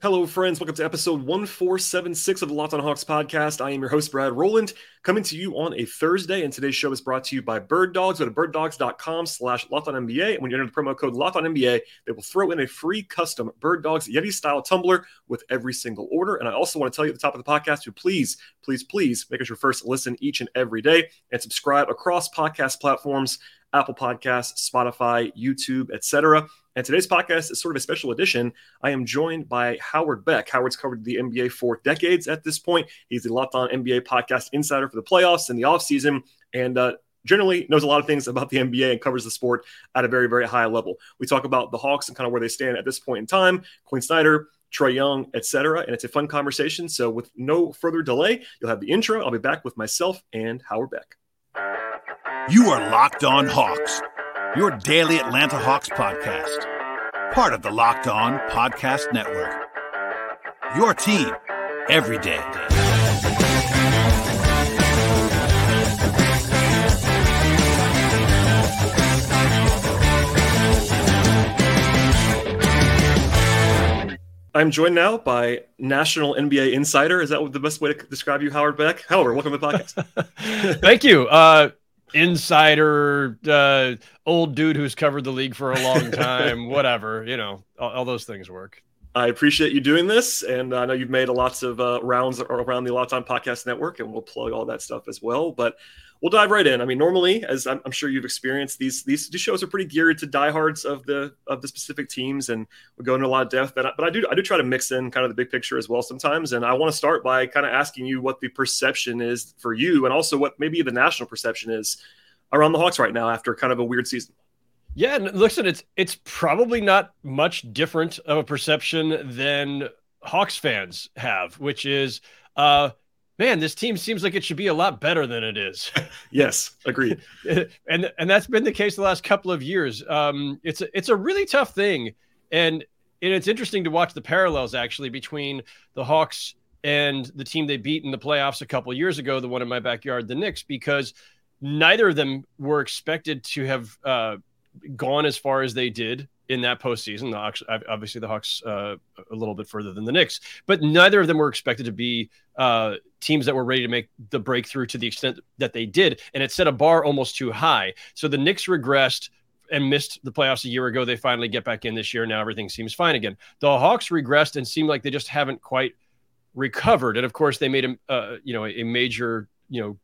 Hello, friends. Welcome to episode 1476 of the Locked on Hawks podcast. I am your host, Brad Rowland, coming to you on a Thursday. And today's show is brought to you by Bird Dogs. Go to birddogs.com slash NBA. And when you enter the promo code NBA, they will throw in a free custom Bird Dogs Yeti style tumbler with every single order. And I also want to tell you at the top of the podcast to please, please, please make us your first listen each and every day and subscribe across podcast platforms. Apple Podcasts, Spotify, YouTube, etc. And today's podcast is sort of a special edition. I am joined by Howard Beck. Howard's covered the NBA for decades at this point. He's the Locked On NBA podcast insider for the playoffs and the offseason, and uh, generally knows a lot of things about the NBA and covers the sport at a very, very high level. We talk about the Hawks and kind of where they stand at this point in time, Quin Snyder, Trae Young, etc. And it's a fun conversation. So, with no further delay, you'll have the intro. I'll be back with myself and Howard Beck. You are Locked On Hawks, your daily Atlanta Hawks podcast, part of the Locked On Podcast Network. Your team every day. I'm joined now by National NBA Insider. Is that the best way to describe you, Howard Beck? Howard, welcome to the podcast. Thank you. Uh, insider, uh, old dude who's covered the league for a long time, whatever, you know, all, all, those things work. I appreciate you doing this. And I know you've made lots of uh, rounds around the Locked On Podcast Network, and we'll plug all that stuff as well. But we'll dive right in. I mean, normally, as I'm, I'm, sure you've experienced, these, these these shows are pretty geared to diehards of the of the specific teams, and we go into a lot of depth. But I, but I do I do try to mix in kind of the big picture as well sometimes. And I want to start by kind of asking you what the perception is for you, and also what maybe the national perception is around the Hawks right now after kind of a weird season. Yeah, listen, it's it's probably not much different of a perception than Hawks fans have, which is uh man, this team seems like it should be a lot better than it is. yes, agreed. and and that's been the case the last couple of years. Um, it's a, it's a really tough thing, and, and it's interesting to watch the parallels actually between the Hawks and the team they beat in the playoffs a couple years ago, the one in my backyard, the Knicks, because neither of them were expected to have uh, gone as far as they did in that postseason. The obviously, the Hawks uh, a little bit further than the Knicks, but neither of them were expected to be uh, teams that were ready to make the breakthrough to the extent that they did, and it set a bar almost too high. So the Knicks regressed and missed the playoffs a year ago. They finally get back in this year. Now everything seems fine again. The Hawks regressed and seem like they just haven't quite recovered. And of course, they made a uh, you know a major you know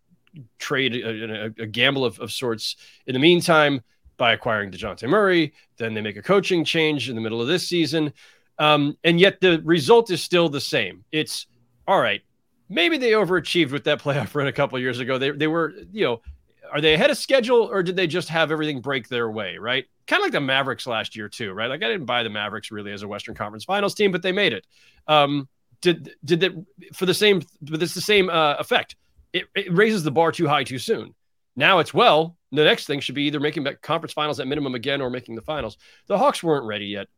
trade a, a, a gamble of, of sorts. In the meantime, by acquiring Dejounte Murray. Then they make a coaching change in the middle of this season. Um, and yet the result is still the same. It's all right. Maybe they overachieved with that playoff run a couple years ago. They, they were, you know, are they ahead of schedule or did they just have everything break their way? Right. Kind of like the Mavericks last year, too. Right. Like I didn't buy the Mavericks really as a Western Conference finals team, but they made it. Um, did, did that for the same, but it's the same uh, effect. It, it raises the bar too high too soon. Now it's well, the next thing should be either making conference finals at minimum again or making the finals. The Hawks weren't ready yet,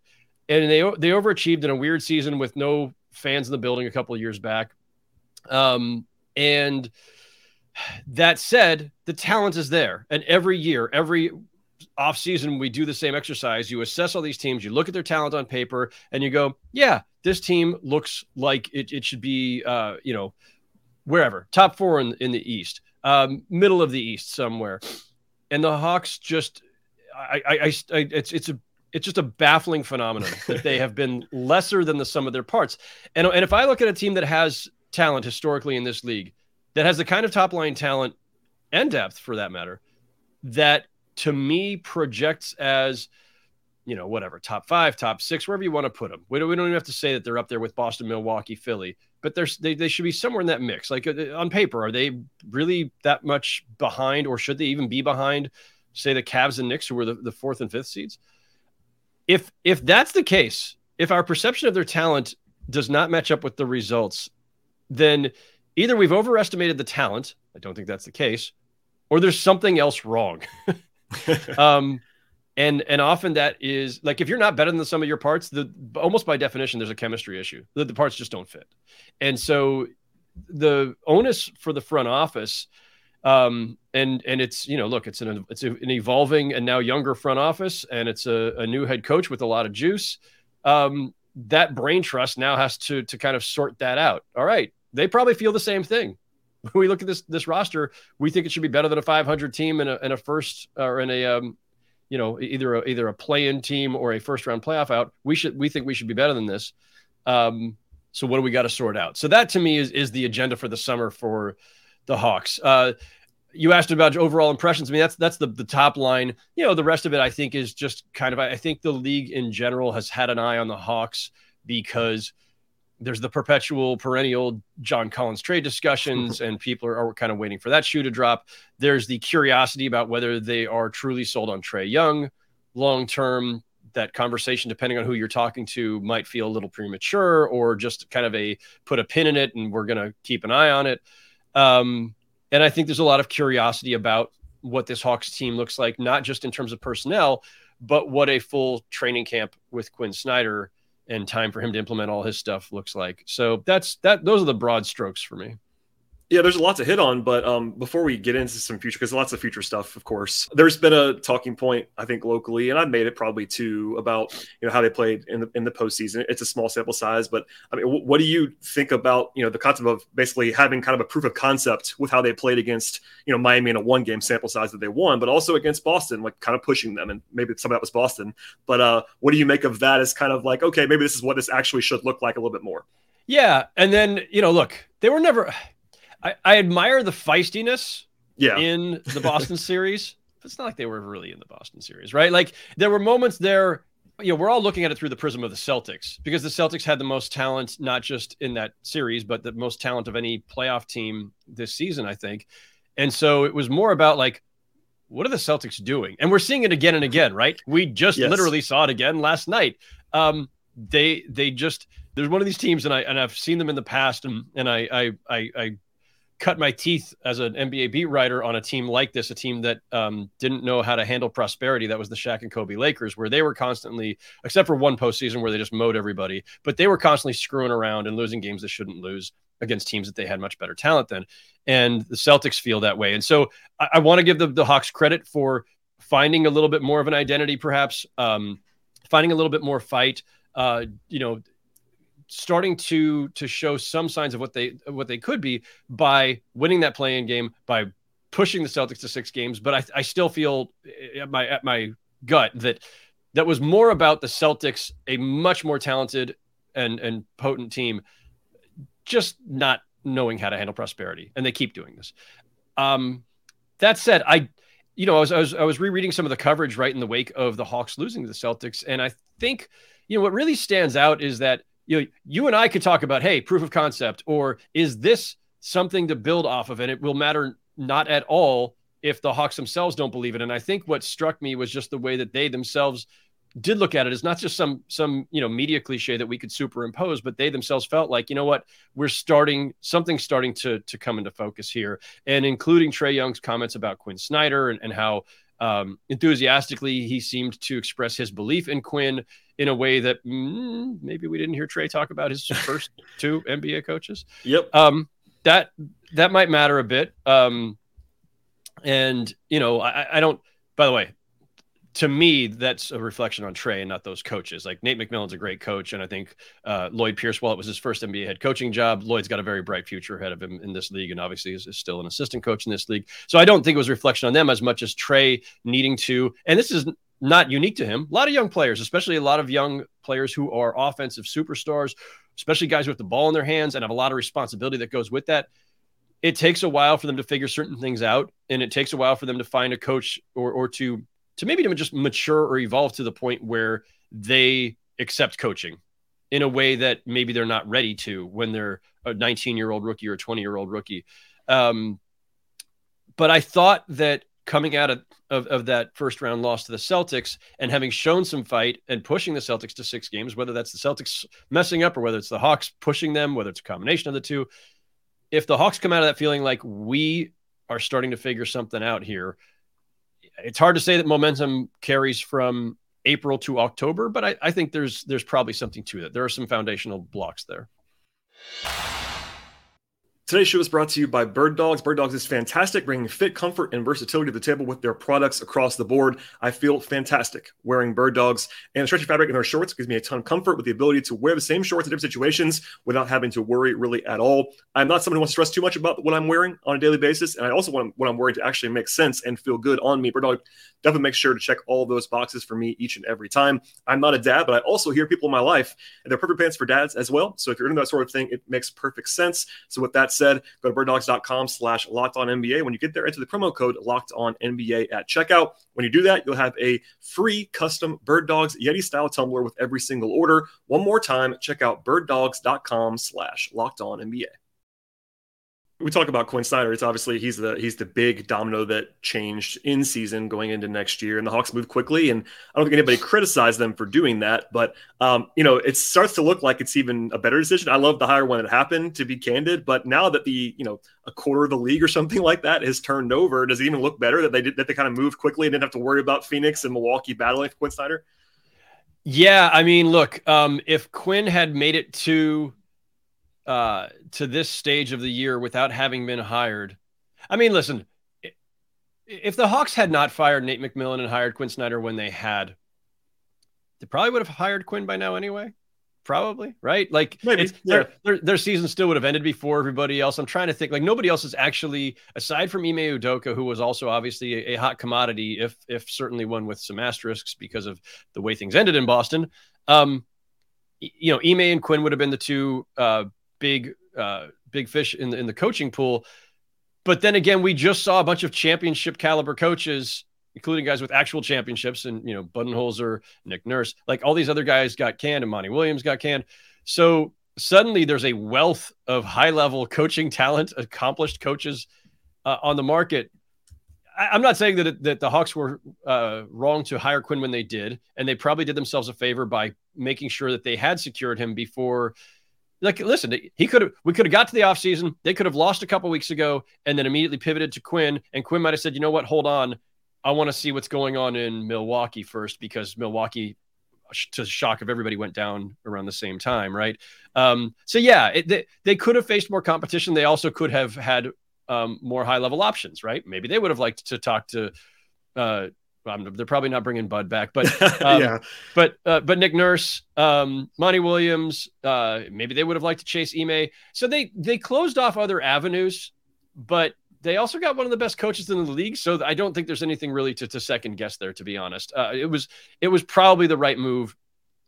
and they they overachieved in a weird season with no fans in the building a couple of years back. Um, and that said, the talent is there, and every year, every off season, we do the same exercise. You assess all these teams, you look at their talent on paper, and you go, "Yeah, this team looks like it, it should be, uh, you know, wherever top four in, in the East." um, middle of the East somewhere. And the Hawks just, I, I, I, it's it's a it's just a baffling phenomenon that they have been lesser than the sum of their parts. And and if I look at a team that has talent historically in this league, that has the kind of top line talent and depth for that matter, that to me projects as you know, whatever, top five, top six, wherever you want to put them. We don't, we don't even have to say that they're up there with Boston, Milwaukee, Philly, but there's they, they should be somewhere in that mix. Like uh, on paper, are they really that much behind, or should they even be behind, say, the Cavs and Knicks, who were the, the fourth and fifth seeds? If if that's the case, if our perception of their talent does not match up with the results, then either we've overestimated the talent. I don't think that's the case, or there's something else wrong. um, and and often that is like if you're not better than sum of your parts the almost by definition there's a chemistry issue the, the parts just don't fit and so the onus for the front office um, and and it's you know look it's an it's an evolving and now younger front office and it's a, a new head coach with a lot of juice um, that brain trust now has to to kind of sort that out. All right, they probably feel the same thing. When we look at this this roster, we think it should be better than a 500 team in a, in a first or in a um, you know either a, either a play-in team or a first round playoff out. We should we think we should be better than this. Um, so what do we got to sort out? So that to me is is the agenda for the summer for the Hawks. Uh, you asked about overall impressions. I mean, that's that's the the top line. You know, the rest of it, I think, is just kind of. I think the league in general has had an eye on the Hawks because there's the perpetual, perennial John Collins trade discussions, and people are, are, kind of waiting for that shoe to drop. There's the curiosity about whether they are truly sold on Trae Young long term. That conversation, depending on who you're talking to, might feel a little premature, or just kind of a put a pin in it, and we're going to keep an eye on it. Um, and I think there's a lot of curiosity about what this Hawks team looks like, not just in terms of personnel, but what a full training camp with Quin Snyder and time for him to implement all his stuff looks like. So that's that. Those are the broad strokes for me. Yeah, there's a lot to hit on, but um, before we get into some future, because lots of future stuff, of course, there's been a talking point I think locally, and I've made it probably too about you know how they played in the in the postseason. It's a small sample size, but I mean, w- what do you think about you know the concept of basically having kind of a proof of concept with how they played against you know Miami in a one game sample size that they won, but also against Boston, like kind of pushing them, and maybe some of that was Boston. But uh, what do you make of that? As kind of like okay, maybe this is what this actually should look like a little bit more. Yeah, and then you know, look, they were never I, I admire the feistiness yeah. in the Boston series. It's not like they were really in the Boston series, right? Like there were moments there, you know, we're all looking at it through the prism of the Celtics because the Celtics had the most talent, not just in that series, but the most talent of any playoff team this season, I think. And so it was more about like, what are the Celtics doing? And we're seeing it again and again, right? We just yes. literally saw it again last night. Um, they they just there's one of these teams, and I and I've seen them in the past, and and I I I, I cut my teeth as an NBA beat writer on a team like this, a team that um, didn't know how to handle prosperity. That was the Shaq and Kobe Lakers, where they were constantly, except for one postseason where they just mowed everybody, but they were constantly screwing around and losing games they shouldn't lose against teams that they had much better talent than. And the Celtics feel that way. And so I, I want to give the, the Hawks credit for finding a little bit more of an identity, perhaps, um, finding a little bit more fight. Uh, you know, starting to to show some signs of what they what they could be by winning that play-in game by pushing the Celtics to six games. But I, I still feel at my at my gut that that was more about the Celtics, a much more talented and and potent team, just not knowing how to handle prosperity, and they keep doing this. Um, that said, I, you know, I was, I was I was rereading some of the coverage right in the wake of the Hawks losing to the Celtics, and I think you know what really stands out is that you know, you and I could talk about, hey, proof of concept, or is this something to build off of? And it will matter not at all if the Hawks themselves don't believe it. And I think what struck me was just the way that they themselves did look at it. It's not just some some you know media cliche that we could superimpose, but they themselves felt like, you know what, we're starting something starting to to come into focus here. And including Trae Young's comments about Quin Snyder and, and how um, enthusiastically he seemed to express his belief in Quin in a way that mm, maybe we didn't hear Trae talk about his first two NBA coaches. Yep. Um, that that might matter a bit. Um, and you know, I, I don't. By the way, to me, that's a reflection on Trae and not those coaches. Like Nate McMillan's a great coach, and I think uh, Lloyd Pierce, while it was his first NBA head coaching job, Lloyd's got a very bright future ahead of him in this league, and obviously is, is still an assistant coach in this league. So I don't think it was a reflection on them as much as Trae needing to. And this is not unique to him. A lot of young players, especially a lot of young players who are offensive superstars, especially guys with the ball in their hands and have a lot of responsibility that goes with that. It takes a while for them to figure certain things out, and it takes a while for them to find a coach or or to to maybe to just mature or evolve to the point where they accept coaching in a way that maybe they're not ready to when they're a 19 year old rookie or a 20 year old rookie. Um, but I thought that coming out of, of, of, that first round loss to the Celtics and having shown some fight and pushing the Celtics to six games, whether that's the Celtics messing up or whether it's the Hawks pushing them, whether it's a combination of the two. If the Hawks come out of that feeling like we are starting to figure something out here, it's hard to say that momentum carries from April to October, but I, I think there's there's probably something to that. There are some foundational blocks there. Today's show is brought to you by Bird Dogs. Bird Dogs is fantastic, bringing fit, comfort, and versatility to the table with their products across the board. I feel fantastic wearing Bird Dogs and the stretchy fabric in their shorts gives me a ton of comfort with the ability to wear the same shorts in different situations without having to worry really at all. I'm not someone who wants to stress too much about what I'm wearing on a daily basis, and I also want what I'm wearing to actually make sense and feel good on me. Bird Dog definitely make sure to check all those boxes for me each and every time. I'm not a dad, but I also hear people in my life, and they're perfect pants for dads as well. So if you're into that sort of thing, it makes perfect sense. So with that said, go to Bird birddogs.com slash locked on NBA. When you get there, enter the promo code locked on NBA at checkout. When you do that, you'll have a free custom Bird Dogs Yeti style tumbler with every single order. One more time, check out birddogs.com slash locked on NBA we talk about Quin Snyder. It's obviously he's the he's the big domino that changed in season going into next year, and the Hawks moved quickly. And I don't think anybody criticized them for doing that, but um, you know it starts to look like it's even a better decision. I love the hire when it happened, to be candid, but now that the you know a quarter of the league or something like that has turned over, does it even look better that they did that they kind of moved quickly and didn't have to worry about Phoenix and Milwaukee battling for Quin Snyder? Yeah, I mean, look, um, if Quin had made it to uh, to this stage of the year without having been hired. I mean, listen, if the Hawks had not fired Nate McMillan and hired Quin Snyder when they had, they probably would have hired Quin by now anyway. Probably right. Like Maybe, yeah. their, their, their season still would have ended before everybody else. I'm trying to think. Like nobody else is actually aside from Ime Udoka, who was also obviously a, a hot commodity, if if certainly one with some asterisks because of the way things ended in Boston. Um, you know, Ime and Quin would have been the two uh, big uh, big fish in the, in the coaching pool. But then again, we just saw a bunch of championship caliber coaches, including guys with actual championships, and you know Budenholzer, Nick Nurse, like all these other guys got canned, and Monty Williams got canned. So suddenly, there's a wealth of high level coaching talent, accomplished coaches uh, on the market. I, am not saying that that the Hawks were uh, wrong to hire Quin when they did, and they probably did themselves a favor by making sure that they had secured him before like listen he could have we could have got to the offseason. They could have lost a couple weeks ago and then immediately pivoted to quin. And quin might have said you know what? Hold on. I want to see what's going on in milwaukee first because milwaukee to the shock of everybody went down around the same time right? Um, so yeah it, they, they could have faced more competition. They also could have had um, more high level options right? Maybe they would have liked to talk to uh, they're probably not bringing Bud back, but um, yeah, but uh, but Nick Nurse, um, Monty Williams, uh, maybe they would have liked to chase Ime. So they they closed off other avenues, but they also got one of the best coaches in the league. So I don't think there's anything really to, to second guess there. To be honest, uh, it was it was probably the right move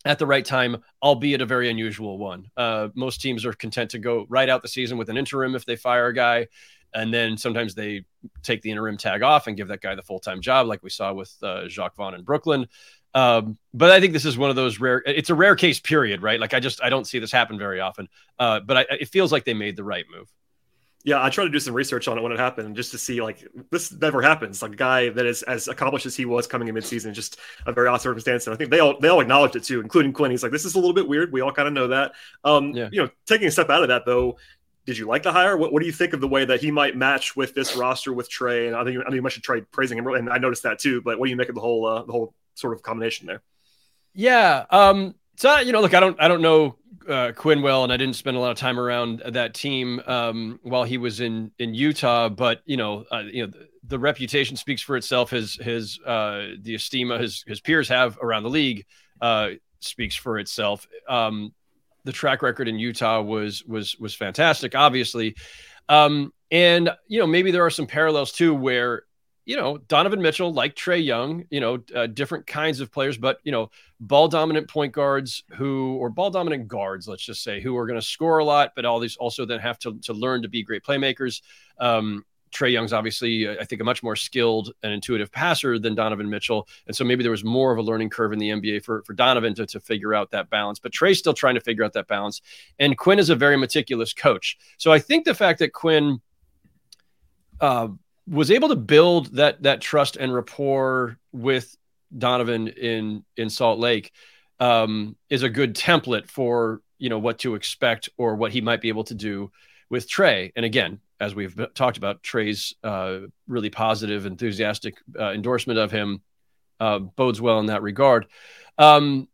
at the right time, albeit a very unusual one. Uh, most teams are content to go right out the season with an interim if they fire a guy and then sometimes they take the interim tag off and give that guy the full time job, like we saw with uh, Jacque Vaughn in Brooklyn. Um, but I think this is one of those rare. It's a rare case, period. Right? Like I just I don't see this happen very often. Uh, but I, it feels like they made the right move. Yeah, I tried to do some research on it when it happened, just to see like this never happens. Like a guy that is as accomplished as he was coming in midseason, just a very odd circumstance. And I think they all they all acknowledged it too, including Quin. He's like, this is a little bit weird. We all kind of know that. Um, yeah. you know, taking a step out of that though, did you like the hire? What, what do you think of the way that he might match with this roster with Trae? And I think I think you mentioned Trae praising him, and I noticed that too. But what do you make of the whole uh, the whole sort of combination there? Yeah, um, so you know, look, I don't I don't know uh, Quin well, and I didn't spend a lot of time around that team um, while he was in in Utah. But you know, uh, you know, the, the, reputation speaks for itself. His his uh, the esteem his his peers have around the league uh, speaks for itself. Um, the track record in Utah was was was fantastic, obviously. Um, and you know, maybe there are some parallels too, where you know Donovan Mitchell, like Trae Young, you know, uh, different kinds of players, but you know, ball dominant point guards who, or ball dominant guards, let's just say, who are going to score a lot, but all these also then have to to learn to be great playmakers. Um, Trae Young's obviously, I think, a much more skilled and intuitive passer than Donovan Mitchell. And so maybe there was more of a learning curve in the NBA for, for Donovan to, to figure out that balance. But Trae's still trying to figure out that balance. And Quin is a very meticulous coach. So I think the fact that Quin, uh, was able to build that that trust and rapport with Donovan in in Salt Lake um, is a good template for you know what to expect or what he might be able to do with Trae. And again, as we've talked about, Trae's uh, really positive, enthusiastic uh, endorsement of him uh, bodes well in that regard. Um,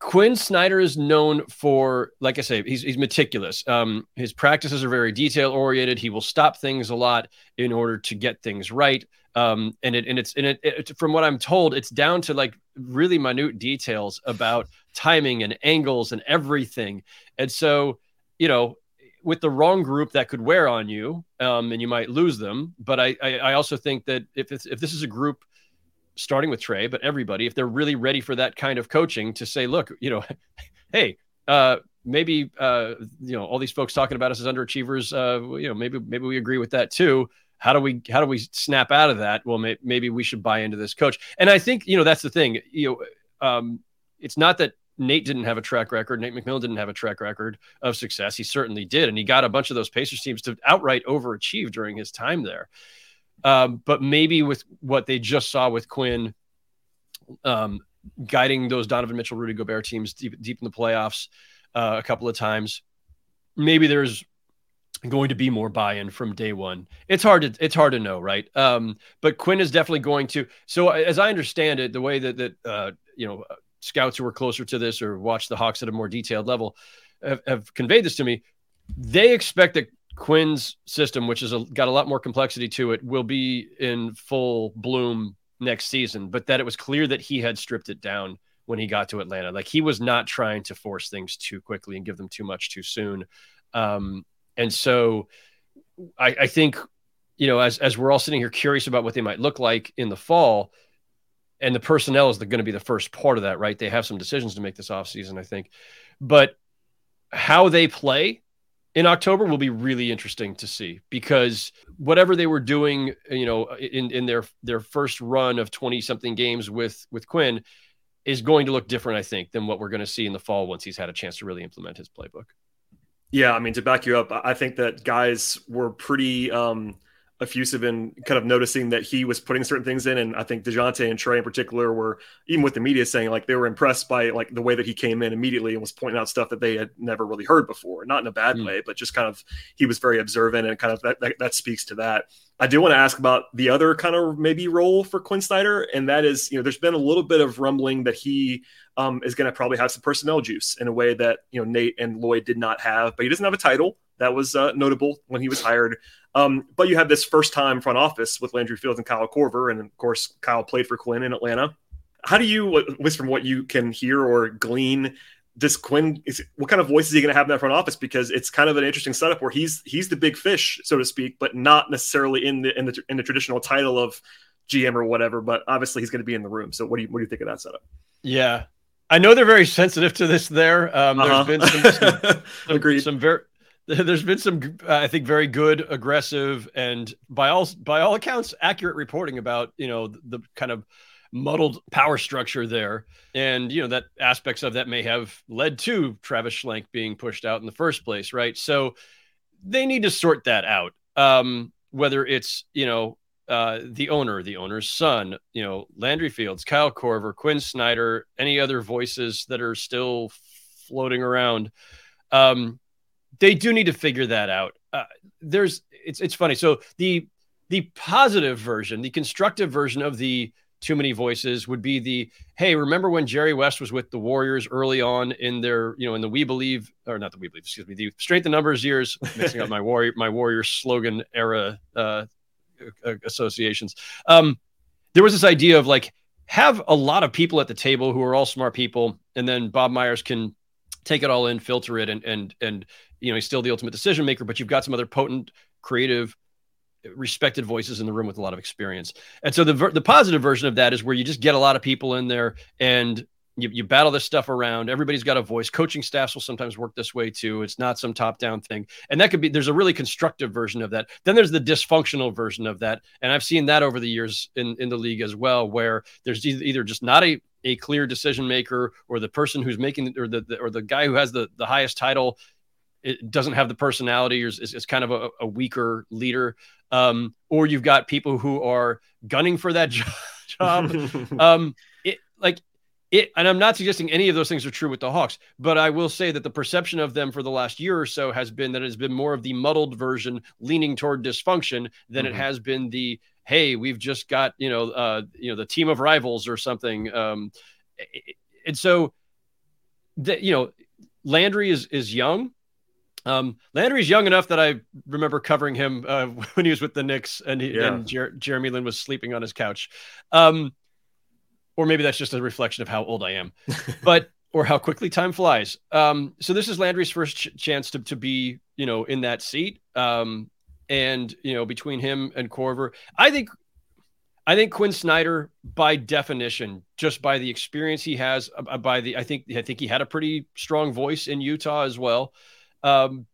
Quin Snyder is known for, like I say, he's, he's meticulous. Um, his practices are very detail oriented. He will stop things a lot in order to get things right. Um, and it and it's and it, it, from what I'm told, it's down to like really minute details about timing and angles and everything. And so, you know, with the wrong group, that could wear on you, um, and you might lose them. But I, I, I also think that if if this is a group starting with Trae, but everybody, if they're really ready for that kind of coaching to say, look, you know, hey, uh, maybe uh, you know all these folks talking about us as underachievers, uh, you know, maybe maybe we agree with that too. How do we how do we snap out of that? Well, may, maybe we should buy into this coach. And I think you know that's the thing. You know, um, it's not that Nate didn't have a track record. Nate McMillan didn't have a track record of success. He certainly did, and he got a bunch of those Pacers teams to outright overachieve during his time there. Um, but maybe with what they just saw with Quin um, guiding those Donovan Mitchell, Rudy Gobert teams deep, deep in the playoffs uh, a couple of times, maybe there's going to be more buy-in from day one. It's hard to it's hard to know, right? Um, but Quin is definitely going to. So as I understand it, the way that that uh, you know scouts who were closer to this or watched the Hawks at a more detailed level have, have conveyed this to me. They expect that Quin's system, which has got a lot more complexity to it, will be in full bloom next season, but that it was clear that he had stripped it down when he got to Atlanta. Like he was not trying to force things too quickly and give them too much too soon. Um, and so I, I think, you know, as, as we're all sitting here curious about what they might look like in the fall, and the personnel is going to be the first part of that, right? They have some decisions to make this offseason, I think. But how they play in October will be really interesting to see because whatever they were doing, you know, in, in their their first run of 20 something games with with Quin is going to look different, I think, than what we're going to see in the fall once he's had a chance to really implement his playbook. Yeah, I mean, to back you up, I think that guys were pretty um, effusive in kind of noticing that he was putting certain things in. And I think DeJounte and Trae in particular were, even with the media saying like they were impressed by like the way that he came in immediately and was pointing out stuff that they had never really heard before. Not in a bad mm. way, but just kind of he was very observant and kind of that, that, that speaks to that. I do want to ask about the other kind of maybe role for Quin Snyder, and that is, you know, there's been a little bit of rumbling that he um, is going to probably have some personnel juice in a way that you know Nate and Lloyd did not have, but he doesn't have a title. That was uh, notable when he was hired. Um, but you have this first time front office with Landry Fields and Kyle Korver. And of course, Kyle played for Quin in Atlanta. How do you, at least from what you can hear or glean, does Quin is what kind of voice is he going to have in that front office? Because it's kind of an interesting setup where he's he's the big fish, so to speak, but not necessarily in the in the in the traditional title of GM or whatever. But obviously, he's going to be in the room. So what do you what do you think of that setup? Yeah, I know they're very sensitive to this. There, um, there's uh-huh. been some, some, some, some very there's been some i think very good aggressive and by all by all accounts accurate reporting about you know the, the, kind of muddled power structure there. And you know that aspects of that may have led to travis schlenk being pushed out in the first place right? So they need to sort that out. Um, whether it's you know uh, the owner the owner's son you know landry fields kyle korver Quin snyder any other voices that are still floating around. Um, they do need to figure that out. Uh, there's it's it's funny. So the the positive version, the constructive version of the too many voices would be the hey, remember when Jerry West was with the Warriors early on in their you know in the We Believe or not the We Believe excuse me the Strength in Numbers years, mixing up my warrior my Warrior slogan era uh, associations. Um, there was this idea of like have a lot of people at the table who are all smart people, and then Bob Myers can take it all in, filter it, and and and you know he's still the ultimate decision maker, but you've got some other potent, creative, respected voices in the room with a lot of experience. And so the the positive version of that is where you just get a lot of people in there and you, you battle this stuff around. Everybody's got a voice. Coaching staffs will sometimes work this way too. It's not some top down thing. And that could be, there's a really constructive version of that. Then there's the dysfunctional version of that. And I've seen that over the years in, in the league as well, where there's either just not a, a clear decision maker or the person who's making, or the, the or the guy who has the, the highest title it doesn't have the personality or is, is kind of a, a weaker leader. Um, or you've got people who are gunning for that job. um, it, like it, and I'm not suggesting any of those things are true with the Hawks, but I will say that the perception of them for the last year or so has been that it has been more of the muddled version leaning toward dysfunction than mm-hmm. it has been the, Hey, we've just got, you know, uh, you know, the team of rivals or something. Um, and so that you know, Landry is is young. Um, Landry's young enough that I remember covering him uh, when he was with the Knicks, and, he, yeah. and Jer- Jeremy Lin was sleeping on his couch. Um, or maybe that's just a reflection of how old I am, but or how quickly time flies. Um, so this is Landry's first ch- chance to to be you know in that seat. Um, and you know between him and Korver, I think I think Quin Snyder, by definition, just by the experience he has, uh, by the I think I think he had a pretty strong voice in Utah as well. Um,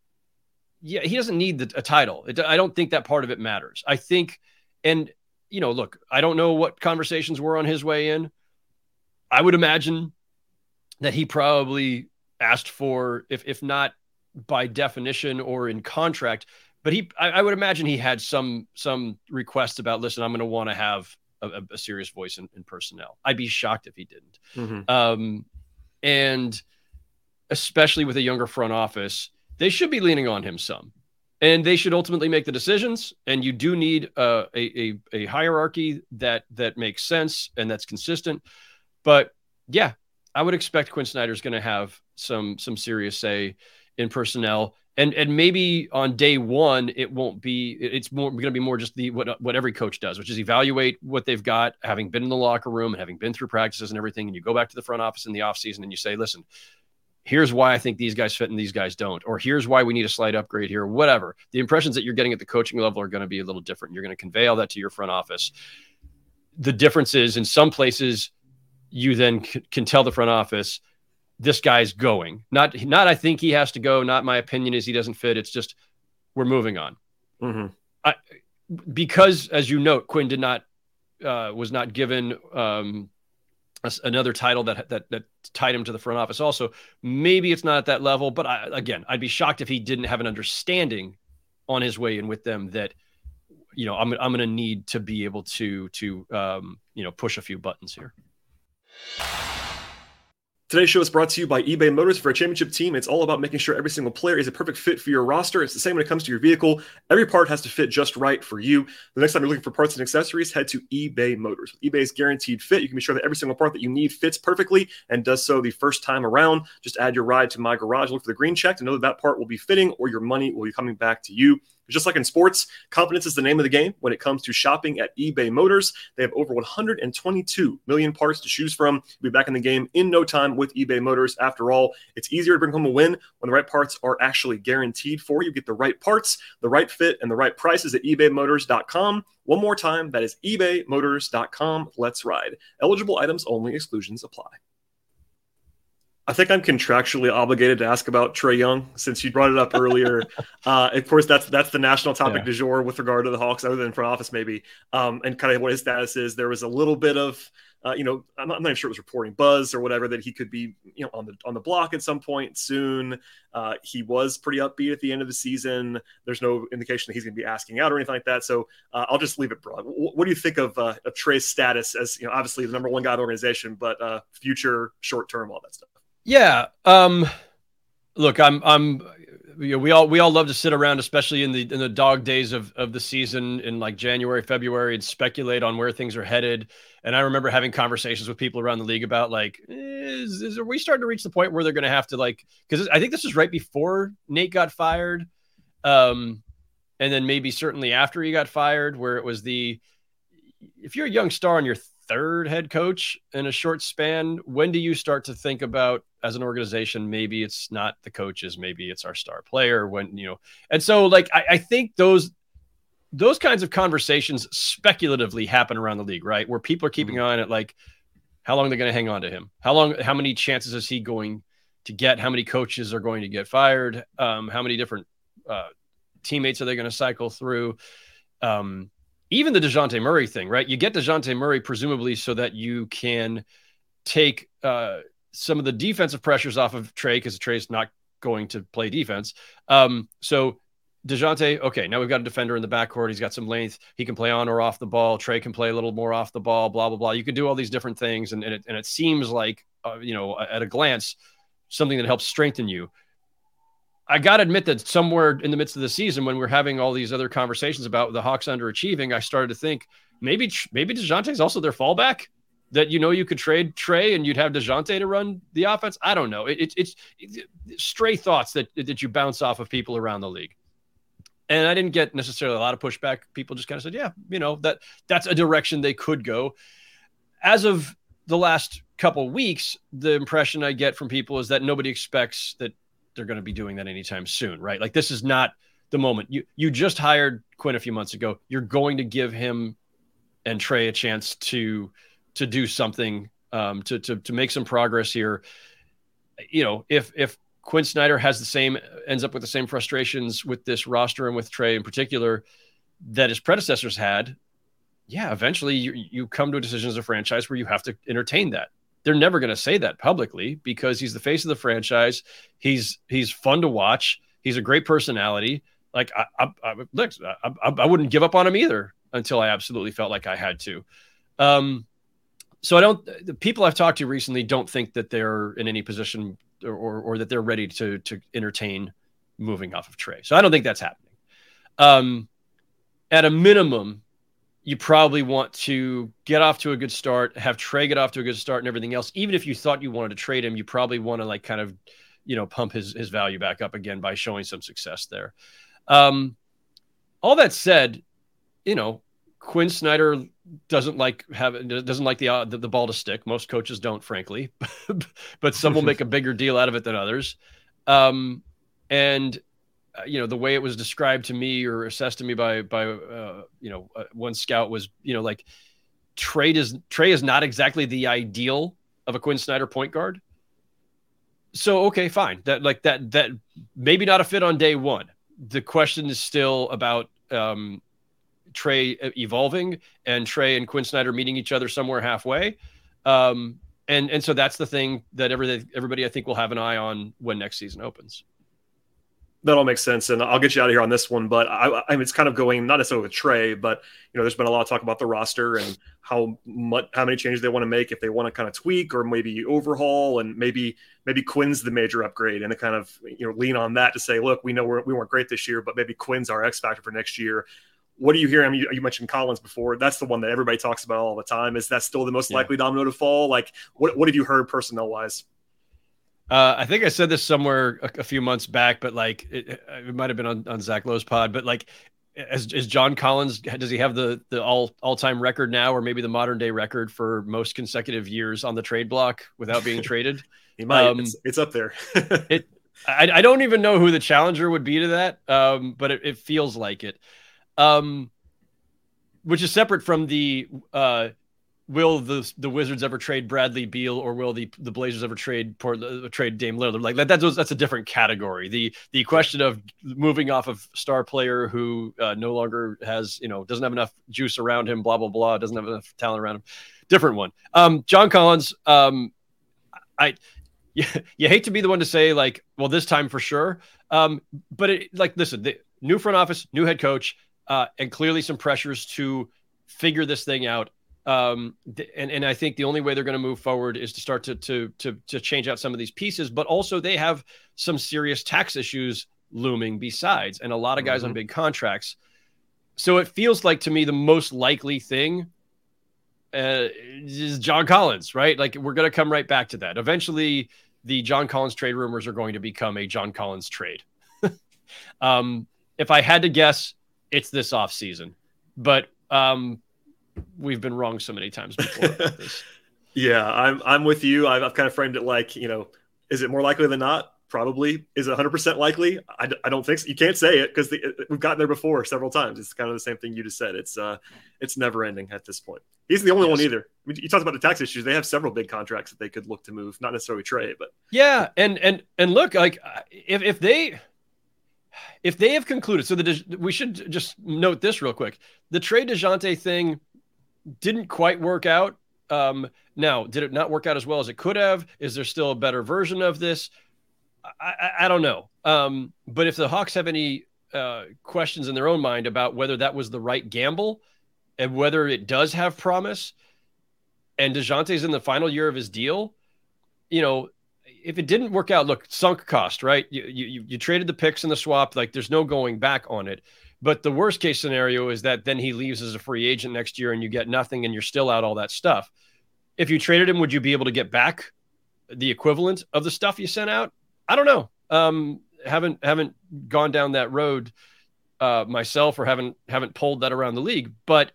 yeah, he doesn't need the, a title. It, I don't think that part of it matters. I think, and you know, look, I don't know what conversations were on his way in. I would imagine that he probably asked for, if if not by definition or in contract, but he I, I, would imagine he had some some requests about listen i'm going to want to have a, a, serious voice in, in, personnel i'd be shocked if he didn't mm-hmm. um, and especially with a younger front office they should be leaning on him some. And they should ultimately make the decisions. And you do need uh, a, a, a hierarchy that that makes sense and that's consistent. But yeah i would expect quin snyder's going to have some some serious say in personnel. And and maybe on day one it won't be it's more going to be more just the what what every coach does which is evaluate what they've got having been in the locker room and having been through practices and everything. And you go back to the front office in the offseason and you say listen here's why i think these guys fit and these guys don't or here's why we need a slight upgrade here whatever the impressions that you're getting at the coaching level are going to be a little different you're going to convey all that to your front office the difference is in some places you then c- can tell the front office this guy's going. Not not I think he has to go. Not my opinion is he doesn't fit. It's just we're moving on. Mm-hmm. I, because as you note, Quin did not uh, was not given um, another title that, that that tied him to the front office. Also, maybe it's not at that level, but I, again, I'd be shocked if he didn't have an understanding on his way in with them that you know I'm I'm going to need to be able to to um, you know push a few buttons here. Today's show is brought to you by eBay Motors. For a championship team, it's all about making sure every single player is a perfect fit for your roster. It's the same when it comes to your vehicle. Every part has to fit just right for you. The next time you're looking for parts and accessories, head to eBay Motors. With eBay's guaranteed fit, you can be sure that every single part that you need fits perfectly and does so the first time around. Just add your ride to my garage, look for the green check to know that that part will be fitting or your money will be coming back to you. Just like in sports, confidence is the name of the game when it comes to shopping at eBay Motors. They have over 122 million parts to choose from. Be back in the game in no time with eBay Motors. After all, it's easier to bring home a win when the right parts are actually guaranteed for you. Get the right parts, the right fit, and the right prices at ebaymotors.com. One more time, that is ebaymotors.com. Let's ride. Eligible items only, exclusions apply. I think I'm contractually obligated to ask about Trae Young since you brought it up earlier. uh, of course, that's that's the national topic yeah. du jour with regard to the Hawks, other than front office maybe, um, and kind of what his status is. There was a little bit of, uh, you know, I'm not, I'm not, even sure it was reporting buzz or whatever that he could be, you know, on the on the block at some point soon. Uh, he was pretty upbeat at the end of the season. There's no indication that he's going to be asking out or anything like that. So uh, I'll just leave it broad. W- what do you think of, uh, of Trae's status as, you know, obviously the number one guy in the organization, but uh, future, short term, all that stuff? Yeah. Um, look, I'm, I'm, you know, we all, we all love to sit around, especially in the, in the dog days of, of the season in like January, February and speculate on where things are headed. And I remember having conversations with people around the league about like, is, is are we starting to reach the point where they're going to have to like, cause I think this was right before Nate got fired. Um, and then maybe certainly after he got fired, where it was the, if you're a young star and you're third head coach in a short span. When do you start to think about as an organization, maybe it's not the coaches, maybe it's our star player when, you know, and so like, I, I think those, those kinds of conversations speculatively happen around the league, right? Where people are keeping mm-hmm. on it, like how long they're going to hang on to him, how long, how many chances is he going to get, how many coaches are going to get fired, um, how many different uh, teammates are they going to cycle through? Um, even the DeJounte Murray thing, right? You get DeJounte Murray presumably so that you can take uh, some of the defensive pressures off of Trae because Trae's not going to play defense. Um, so DeJounte, okay, now we've got a defender in the backcourt. He's got some length. He can play on or off the ball. Trae can play a little more off the ball, blah, blah, blah. You can do all these different things. And, and, it, and it seems like, uh, you know, at a glance, something that helps strengthen you. I got to admit that somewhere in the midst of the season, when we're having all these other conversations about the Hawks underachieving, I started to think maybe maybe Dejounte is also their fallback. That you know you could trade Trae and you'd have Dejounte to run the offense. I don't know. It, it, it's it's stray thoughts that that you bounce off of people around the league. And I didn't get necessarily a lot of pushback. People just kind of said, "Yeah, you know that that's a direction they could go." As of the last couple weeks, the impression I get from people is that nobody expects that they're going to be doing that anytime soon, right? Like this is not the moment. You you just hired Quin a few months ago. You're going to give him and Trae a chance to to do something um, to to to make some progress here. You know, if if Quin Snyder has the same ends up with the same frustrations with this roster and with Trae in particular that his predecessors had, yeah, eventually you you come to a decision as a franchise where you have to entertain that. They're never going to say that publicly because he's the face of the franchise. He's he's fun to watch. He's a great personality. Like I, I, I I, I, wouldn't give up on him either until I absolutely felt like I had to. Um, so I don't. The people I've talked to recently don't think that they're in any position or, or, or that they're ready to to entertain moving off of Trae. So I don't think that's happening. Um, at a minimum, you probably want to get off to a good start, have Trae get off to a good start, and everything else. Even if you thought you wanted to trade him, you probably want to like kind of, you know, pump his his value back up again by showing some success there. Um, all that said, you know, Quin Snyder doesn't like have doesn't like the, uh, the, the ball to stick. Most coaches don't, frankly, but some will make a bigger deal out of it than others. Um, and uh, you know the way it was described to me or assessed to me by by uh, you know uh, one scout was you know like trade is Trae is not exactly the ideal of a Quin Snyder point guard. So okay, fine. That like that that maybe not a fit on day one. The question is still about um, Trae evolving and Trae and Quin Snyder meeting each other somewhere halfway. Um, and and so that's the thing that everybody everybody I think will have an eye on when next season opens. That all makes sense, and I'll get you out of here on this one. But I, I mean, it's kind of going not necessarily with Trae, but you know, there's been a lot of talk about the roster and how much, how many changes they want to make, if they want to kind of tweak or maybe overhaul, and maybe maybe Quin's the major upgrade, and to kind of you know lean on that to say, look, we know we're, we weren't great this year, but maybe Quin's our X factor for next year what do you hear? I mean, you, you, mentioned Collins before. That's the one that everybody talks about all the time. Is that still the most yeah. likely domino to fall? Like, what what have you heard personnel wise? Uh, I think I said this somewhere a, a few months back, but like it, it might have been on, on Zach Lowe's pod. But like, as is John Collins? Does he have the the all all time record now, or maybe the modern day record for most consecutive years on the trade block without being traded? he might. Um, it's, it's, up there. it. I, I don't even know who the challenger would be to that, um, but it, it feels like it um, which is separate from the uh, will the the Wizards ever trade Bradley Beal or will the the Blazers ever trade uh, trade Dame Lillard? Like that, that's that's a different category. The the question of moving off of star player who uh, no longer has you know doesn't have enough juice around him, blah blah blah, doesn't have enough talent around him. Different one. Um, John Collins. Um, I. You, you hate to be the one to say like, well, this time for sure. Um, but it, like, listen, the new front office, new head coach, uh, and clearly some pressures to figure this thing out. Um, and and I think the only way they're going to move forward is to start to to to to change out some of these pieces. But also they have some serious tax issues looming besides, and a lot of guys mm-hmm. on big contracts. So it feels like to me the most likely thing uh, is John Collins, right? Like we're going to come right back to that. Eventually, the John Collins trade rumors are going to become a John Collins trade. um, if I had to guess, it's this off season. But um, we've been wrong so many times before. yeah, I'm I'm with you. I've, I've kind of framed it like you know, is it more likely than not? Probably. Is it 100% likely? I, I don't think so. You can't say it because we've gotten there before several times. It's kind of the same thing you just said. It's uh, it's never ending at this point. He's the only yes. one either. I mean, you talked about the tax issues. They have several big contracts that they could look to move, not necessarily trade, but yeah. And and and look, like if if they if they have concluded, so the we should just note this real quick: the trade Dejounte thing didn't quite work out. Um, now, did it not work out as well as it could have? Is there still a better version of this? I, I, I don't know. Um, but if the Hawks have any uh, questions in their own mind about whether that was the right gamble and whether it does have promise, and Dejounte's in the final year of his deal, you know, if it didn't work out, look, sunk cost, right? You, you you traded the picks and the swap, like there's no going back on it. But the worst case scenario is that then he leaves as a free agent next year and you get nothing and you're still out all that stuff. if you traded him, would you be able to get back the equivalent of the stuff you sent out? I don't know. Um, haven't haven't gone down that road uh, myself, or haven't haven't pulled that around the league. But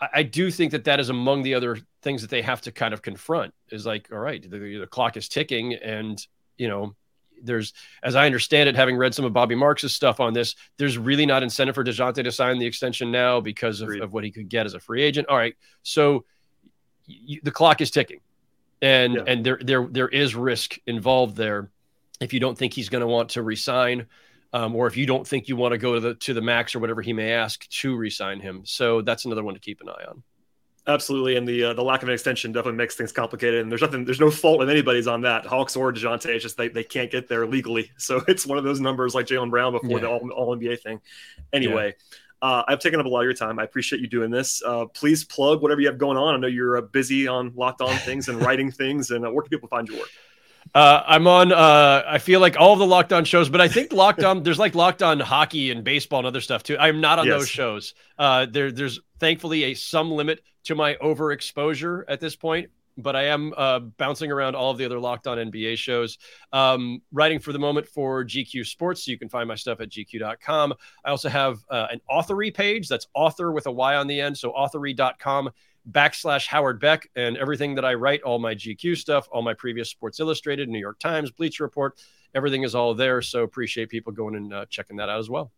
I, I, do think that that is among the other things that they have to kind of confront. Is like, all right, the, the clock is ticking, and you know, there's, as I understand it, having read some of Bobby Marks' stuff on this, there's really not incentive for Dejounte to sign the extension now because of, of what he could get as a free agent. All right, so the clock is ticking, and yeah. and there there there is risk involved there. If you don't think he's going to want to resign, um, or if you don't think you want to go to the to the max or whatever he may ask to resign him, so that's another one to keep an eye on. Absolutely, and the uh, the lack of an extension definitely makes things complicated. And there's nothing, there's no fault of anybody's on that. Hawks or Dejounte, it's just they, they can't get there legally. So it's one of those numbers like Jaylen Brown before yeah. the All, All NBA thing. Anyway, yeah. Uh, I've taken up a lot of your time. I appreciate you doing this. Uh, please plug whatever you have going on. I know you're uh, busy on Locked On things and writing things. And uh, where can people find your work? Uh, I'm on. Uh, I feel like all the Locked On shows, but I think Locked On. there's like Locked On hockey and baseball and other stuff too. I'm not on yes. those shows. there, there's thankfully a some limit to my overexposure at this point but I am uh, bouncing around all of the other Locked On NBA shows. Um, writing for the moment for GQ Sports, so you can find my stuff at gq.com. I also have uh, an authory page that's author with a Y on the end, so authory.com backslash Howard Beck, and everything that I write, all my GQ stuff, all my previous Sports Illustrated, New York Times, Bleacher Report, everything is all there. So appreciate people going and uh, checking that out as well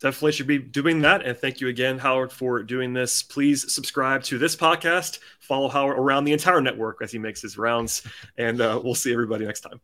definitely should be doing that. And thank you again, Howard, for doing this. Please subscribe to this podcast. Follow Howard around the entire network as he makes his rounds. And uh, we'll see everybody next time.